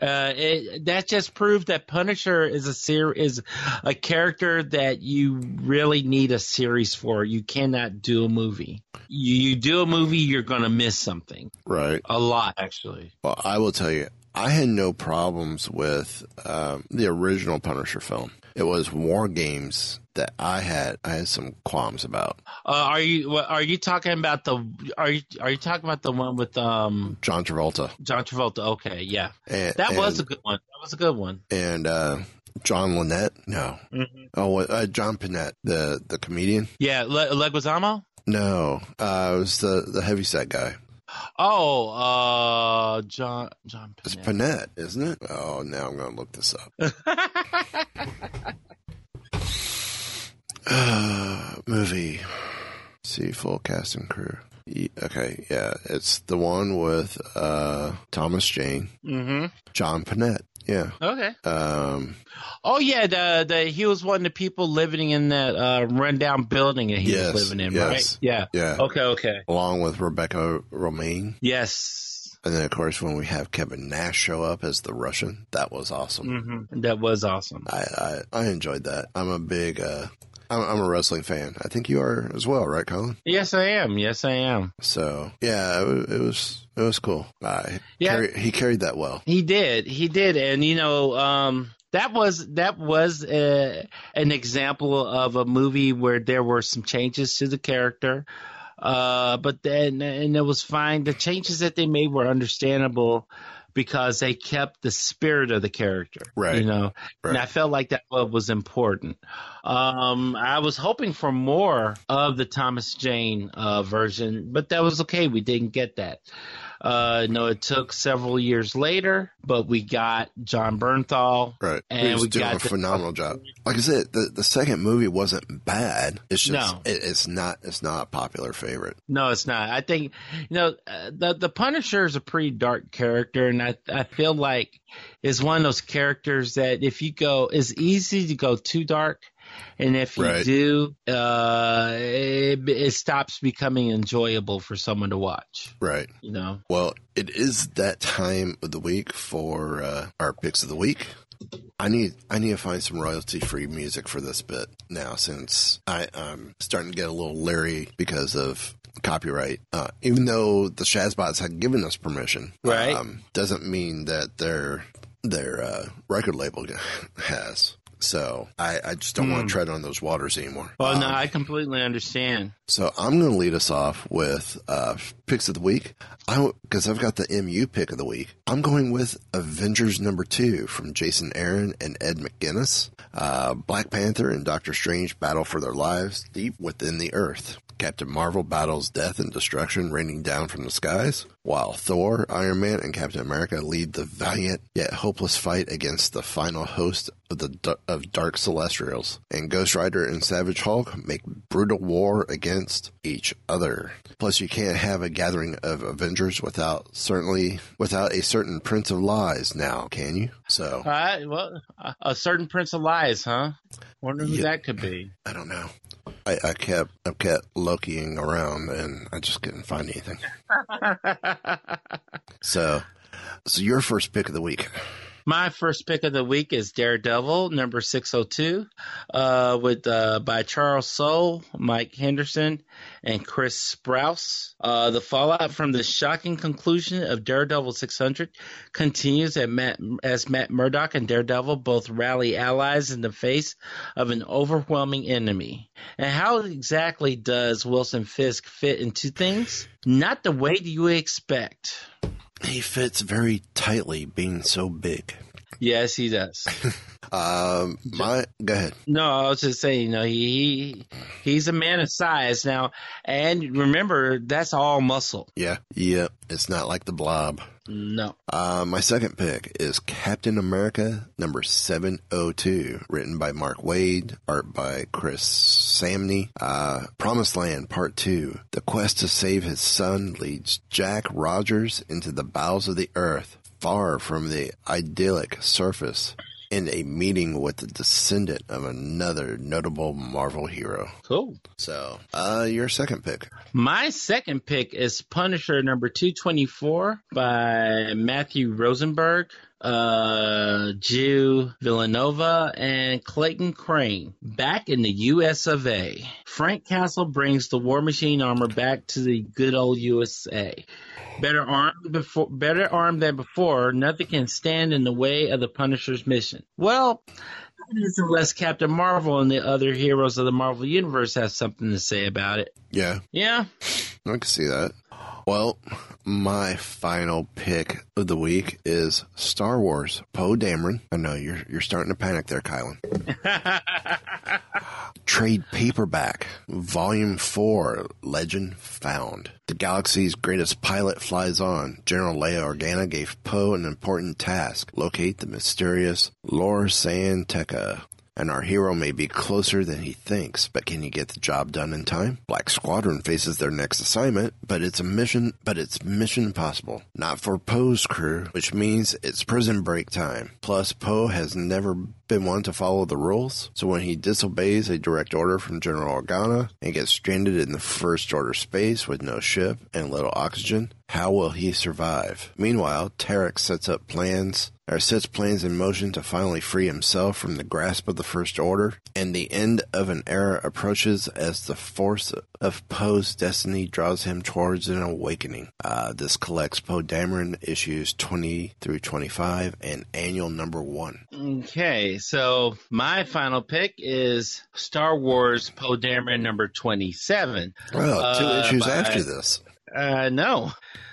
Uh, it, that just proved that Punisher is a ser- is a character that you really need a series for. You cannot do a movie. You, you do a movie, you're going to miss something. Right. A lot, actually. Well, I will tell you, I had no problems with um, the original Punisher film. It was War Games that I had I had some qualms about. Uh, are you are you talking about the are you are you talking about the one with um John Travolta? John Travolta. Okay, yeah, And, that and, was a good one. That was a good one. and uh, John Lynette. No, Mm-hmm. oh, uh, John Pinette, the the comedian. Yeah, Le- Leguizamo. No, uh, it was the the heavyset guy. Oh, uh, John John. It's Pinette. Pinette, isn't it? Oh, now I'm gonna look this up. uh, movie. See full cast and crew. Ye- Okay, yeah, it's the one with uh, Thomas Jane, Mm-hmm. John Pinette. Yeah. Okay. Um, Oh yeah, the the he was one of the people living in that uh, rundown building that he Yes, was living in, yes. right? Yeah. yeah. Okay. Okay. Along with Rebecca Romijn. Yes. And then, of course, when we have Kevin Nash show up as the Russian, that was awesome. hmm That was awesome. I, I, I enjoyed that. I'm a big, uh, I'm, I'm a wrestling fan. I think you are as well, right, Colin? Yes, I am. Yes, I am. So yeah, it, it was, it was cool. Uh, Yeah. carry, he carried that well. He did. He did. And you know, um, that was that was uh an example of a movie where there were some changes to the character. Uh, but then and it was fine. The changes that they made were understandable because they kept the spirit of the character. Right. You know, and I felt like that was important. Um, I was hoping for more of the Thomas Jane uh, version, but that was okay. We didn't get that. Uh, no, it took several years later, but we got Jon Bernthal. Right. And he was we doing got a the- phenomenal job. Like I said, the, the second movie wasn't bad. It's just, No. it, it's not, it's not a popular favorite. No, it's not. I think you know uh, the the Punisher is a pretty dark character, and I I feel like is one of those characters that if you go, it's easy to go too dark, and if you Right. do, uh, it, it stops becoming enjoyable for someone to watch. Right. You know. Well, it is that time of the week for uh, our picks of the week. I need I need to find some royalty free music for this bit now since I, I'm starting to get a little leery because of copyright. Uh, even though the Shazbots had given us permission, Right. um, doesn't mean that their their uh, record label has. So I, I just don't want to tread on those waters anymore. Well, no, Um, I completely understand. so I'm going to lead us off with uh, picks of the week. I because I've got the MU pick of the week. I'm going with Avengers number two from Jason Aaron and Ed McGuinness. Uh, Black Panther and Doctor Strange battle for their lives deep within the Earth. Captain Marvel battles death and destruction raining down from the skies, while Thor, Iron Man, and Captain America lead the valiant yet hopeless fight against the final host of the of Dark Celestials. And Ghost Rider and Savage Hulk make brutal war against each other. Plus, you can't have a gathering of Avengers without certainly without a certain Prince of Lies. Now, can you? So All right. Well, a- a certain Prince of Lies, huh? Wonder who Yeah. that could be. I don't know. I, I kept I kept Lokiing around and I just couldn't find anything. So, so your first pick of the week. My first pick of the week is Daredevil, number 602, uh, with, uh, by Charles Soule, Mike Henderson, and Chris Sprouse. Uh, the fallout from the shocking conclusion of Daredevil 600 continues Matt, as Matt Murdock and Daredevil both rally allies in the face of an overwhelming enemy. And how exactly does Wilson Fisk fit into things? Not the way you expect. He fits very tightly, being so big. Yes, he does. Um, my go ahead. No, I was just saying, you know, he, he he's a man of size now, and remember that's all muscle. Yeah, yep. It's not like the Blob. No, Uh, my second pick is Captain America number 702, written by Mark Waid, art by Chris Samnee. Uh, Promised Land Part 2. The quest to save his son leads Jack Rogers into the bowels of the earth, far from the idyllic surface, in a meeting with the descendant of another notable Marvel hero. cool. So, uh, your second pick. My second pick is Punisher number two twenty four by Matthew Rosenberg. Uh, Guiu Vilanova, and Clayton Crain back in the U.S. of A. Frank Castle brings the War Machine armor back to the good old USA. Better armed before, better armed than before. Nothing can stand in the way of the Punisher's mission. Well, unless Captain Marvel and the other heroes of the Marvel Universe have something to say about it. Yeah. Yeah. I can see that. Well, my final pick of the week is Star Wars. Poe Dameron. I know you're you're starting to panic there, Kylan. Trade paperback, volume four, Legend Found. The galaxy's greatest pilot flies on. General Leia Organa gave Poe an important task: locate the mysterious Lor San Tekka and our hero may be closer than he thinks, but can he get the job done in time? Black Squadron faces their next assignment, but it's a mission, but it's mission impossible. Not for Poe's crew, which means it's prison break time. Plus, Poe has never been one to follow the rules, so when he disobeys a direct order from General Organa and gets stranded in the First Order space with no ship and little oxygen, how will he survive? Meanwhile, Tarek sets up plans or sets plans in motion to finally free himself from the grasp of the First Order, and the end of an era approaches as the force of Poe's destiny draws him towards an awakening. Uh, this collects Poe Dameron issues 20 through 25 and annual number one. Okay, so my final pick is Star Wars Poe Dameron number 27. Oh, two Uh, issues by- after this. Uh, no.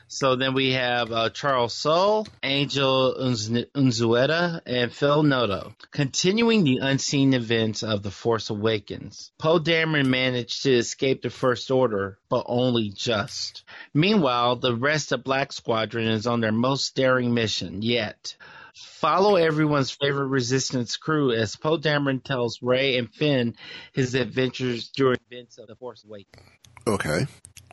So then we have uh, Charles Soule, Angel Unz- Unzueta, and Phil Noto. Continuing the unseen events of The Force Awakens, Poe Dameron managed to escape the First Order, but only just. Meanwhile, the rest of Black Squadron is on their most daring mission yet. Follow everyone's favorite Resistance crew as Poe Dameron tells Rey and Finn his adventures during events of The Force Awakens. Okay.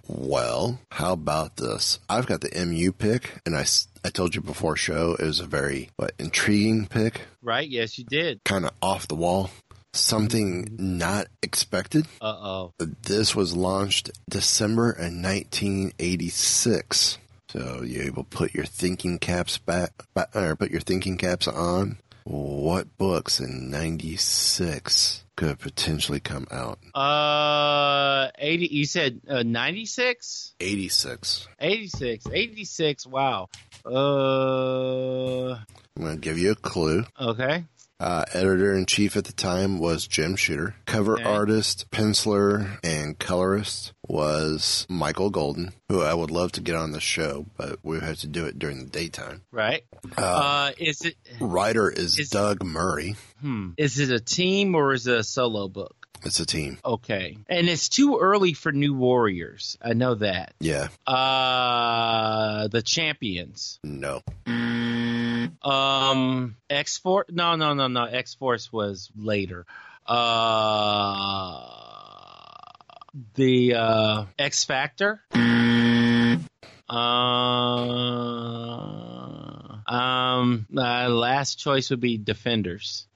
Well, how about this? I've got the MU pick, and I, I told you before show it was a very what, intriguing pick, Right? Yes, you did. kind of off the wall, something not expected. Uh oh. This was launched December in 1986. So you able to put your thinking caps back, back or put your thinking caps on. What books in 96 could potentially come out? Uh, 80, you said uh, 96? 86. 86. 86, wow. Uh, I'm to give you a clue. okay. Uh, editor in chief at the time was Jim Shooter. Cover Okay. artist, penciler, and colorist was Michael Golden, who I would love to get on the show, but we have to do it during the daytime. Right. Uh, is it, Writer is, Is- Doug Murray. hmm, is it a team or is it a solo book? It's a team. Okay. And it's too early for New Warriors. I know that. Yeah. Uh, the Champions. No. Um, X Force. No, no, no, no. X Force was later. Uh, the uh, X Factor. Uh, um, uh, last choice would be Defenders.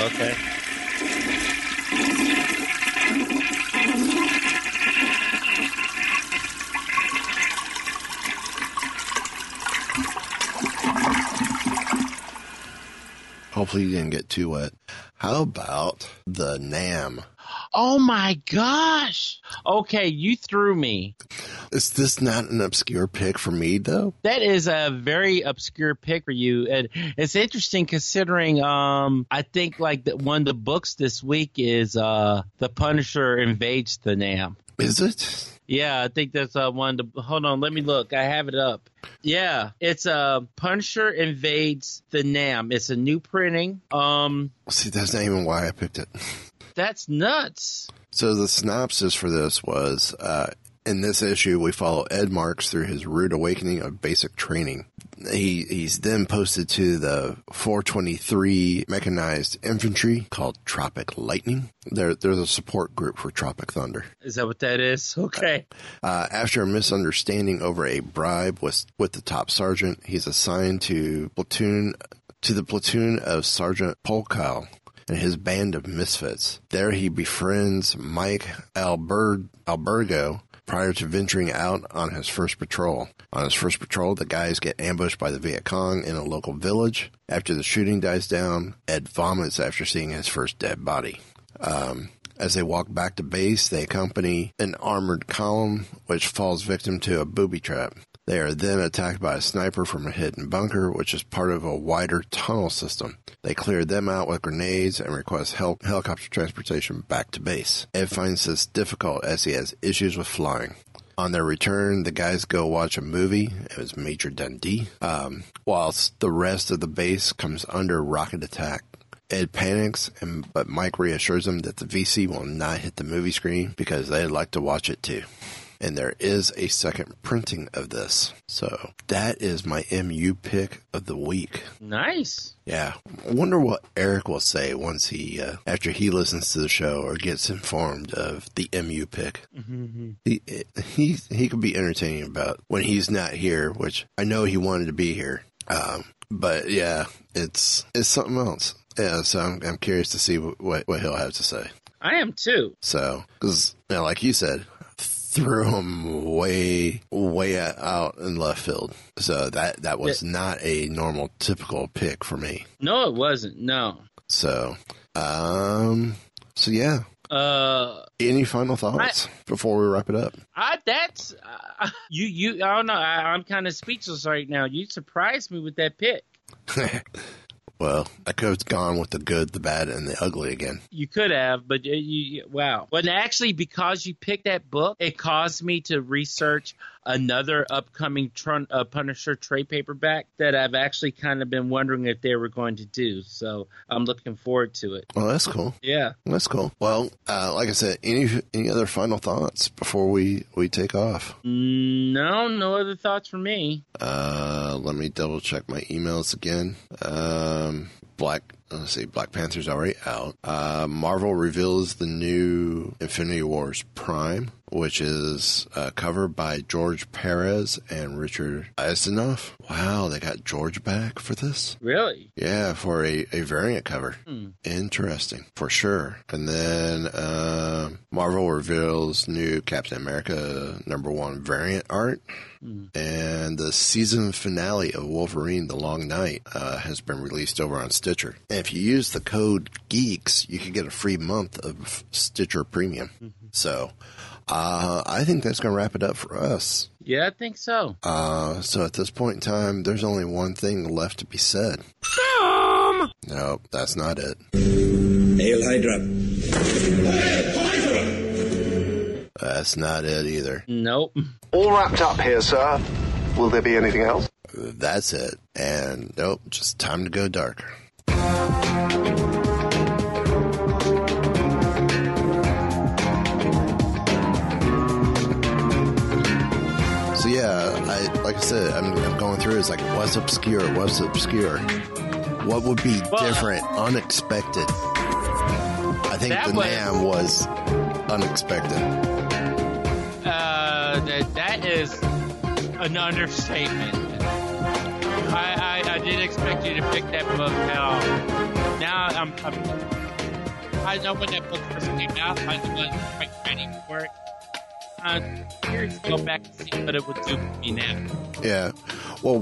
Okay. Hopefully you didn't get too wet. How about the Nam? Oh my gosh. Okay, you threw me. Is this not an obscure pick for me though? That is a very obscure pick for you, and it's interesting considering. Um, I think like the, one of the books this week is uh, the Punisher invades the Nam. Is it? Yeah, I think that's uh, one. The, hold on, let me look. I have it up. Yeah, it's uh, Punisher invades the Nam. It's a new printing. Um, See, that's not even why I picked it. that's nuts. So the synopsis for this was, uh, in this issue, we follow Ed Marks through his rude awakening of basic training. He he's then posted to the 423 mechanized infantry called Tropic Lightning. There, there's a support group for Tropic Thunder. Is that what that is? Okay. Uh, after a misunderstanding over a bribe with with the top sergeant, he's assigned to platoon to the platoon of Sergeant Polkow and his band of misfits. There he befriends Mike Alber- Albergo, prior to venturing out on his first patrol. On his first patrol, the guys get ambushed by the Viet Cong in a local village. After the shooting dies down, Ed vomits after seeing his first dead body. Um, as they walk back to base, they accompany an armored column, which falls victim to a booby trap. They are then attacked by a sniper from a hidden bunker, which is part of a wider tunnel system. They clear them out with grenades and request hel- helicopter transportation back to base. Ed finds this difficult as he has issues with flying. On their return, the guys go watch a movie. It was Major Dundee. Um, whilst the rest of the base comes under rocket attack. Ed panics, and but Mike reassures him that the VC will not hit the movie screen because they'd like to watch it too. And there is a second printing of this. So that is my MU pick of the week. Nice. Yeah. Wonder what Eric will say once he, uh, after he listens to the show or gets informed of the MU pick. Mm-hmm. He, he, he could be entertaining about when he's not here, which I know he wanted to be here. Um, but yeah, it's, it's something else. Yeah. So I'm, I'm curious to see what, what he'll have to say. I am too. So, cause, you know, like you said, threw him way, way out in left field. So that, that was not a normal, typical pick for me. No, it wasn't. No. So, um, so yeah. Uh, Any final thoughts before we wrap it up? I that's uh, you. You. I don't know. I, I'm kind of speechless right now. You surprised me with that pick. well, I could have gone with the good, the bad, and the ugly again. You could have, but you, you wow. But actually, because you picked that book, it caused me to research another upcoming Tron, uh, Punisher trade paperback that I've actually kind of been wondering if they were going to do. So I'm looking forward to it. Well, that's cool. Yeah. That's cool. Well, uh, like I said, any any other final thoughts before we we take off? No, no other thoughts from me. Uh, let me double check my emails again. Um, Black. Let's see. Black Panther's already out. Uh, Marvel reveals the new Infinity Wars Prime, which is uh, covered by George Perez and Richard Isanove. Wow, they got George back for this. Really? Yeah, for a, a variant cover. Hmm. Interesting, for sure. And then uh, Marvel reveals new Captain America number one variant art. And the season finale of Wolverine The Long Night uh, has been released over on Stitcher. And if you use the code GEEKS, you can get a free month of Stitcher Premium. So uh, I think that's going to wrap it up for us. Yeah, I think so. Uh, so at this point in time, there's only one thing left to be said. Nope, that's not it. Hail Hydra. That's not it either. Nope. All wrapped up here, sir. Will there be anything else? That's it. And nope, just time to go darker. I like I said, I'm, I'm going through. It's like what's obscure, what's obscure, what would be different, unexpected. I think the was- Nam was unexpected. Uh, that, that is an understatement. I, I, I didn't expect you to pick that book at all. Now I'm, I'm I know when that book first came out, I was quite ready for it. I'm curious to go back and see what it would do for me now. Yeah. Well,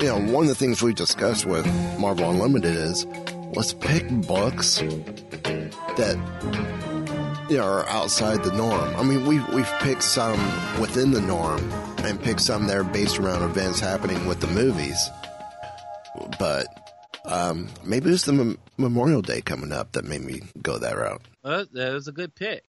you know, one of the things we discussed with Marvel Unlimited is let's pick books that you know are outside the norm. I mean, we've, we've picked some within the norm and picked some that are based around events happening with the movies. But um, maybe it's the mem- Memorial Day coming up that made me go that route. Well, that was a good pick.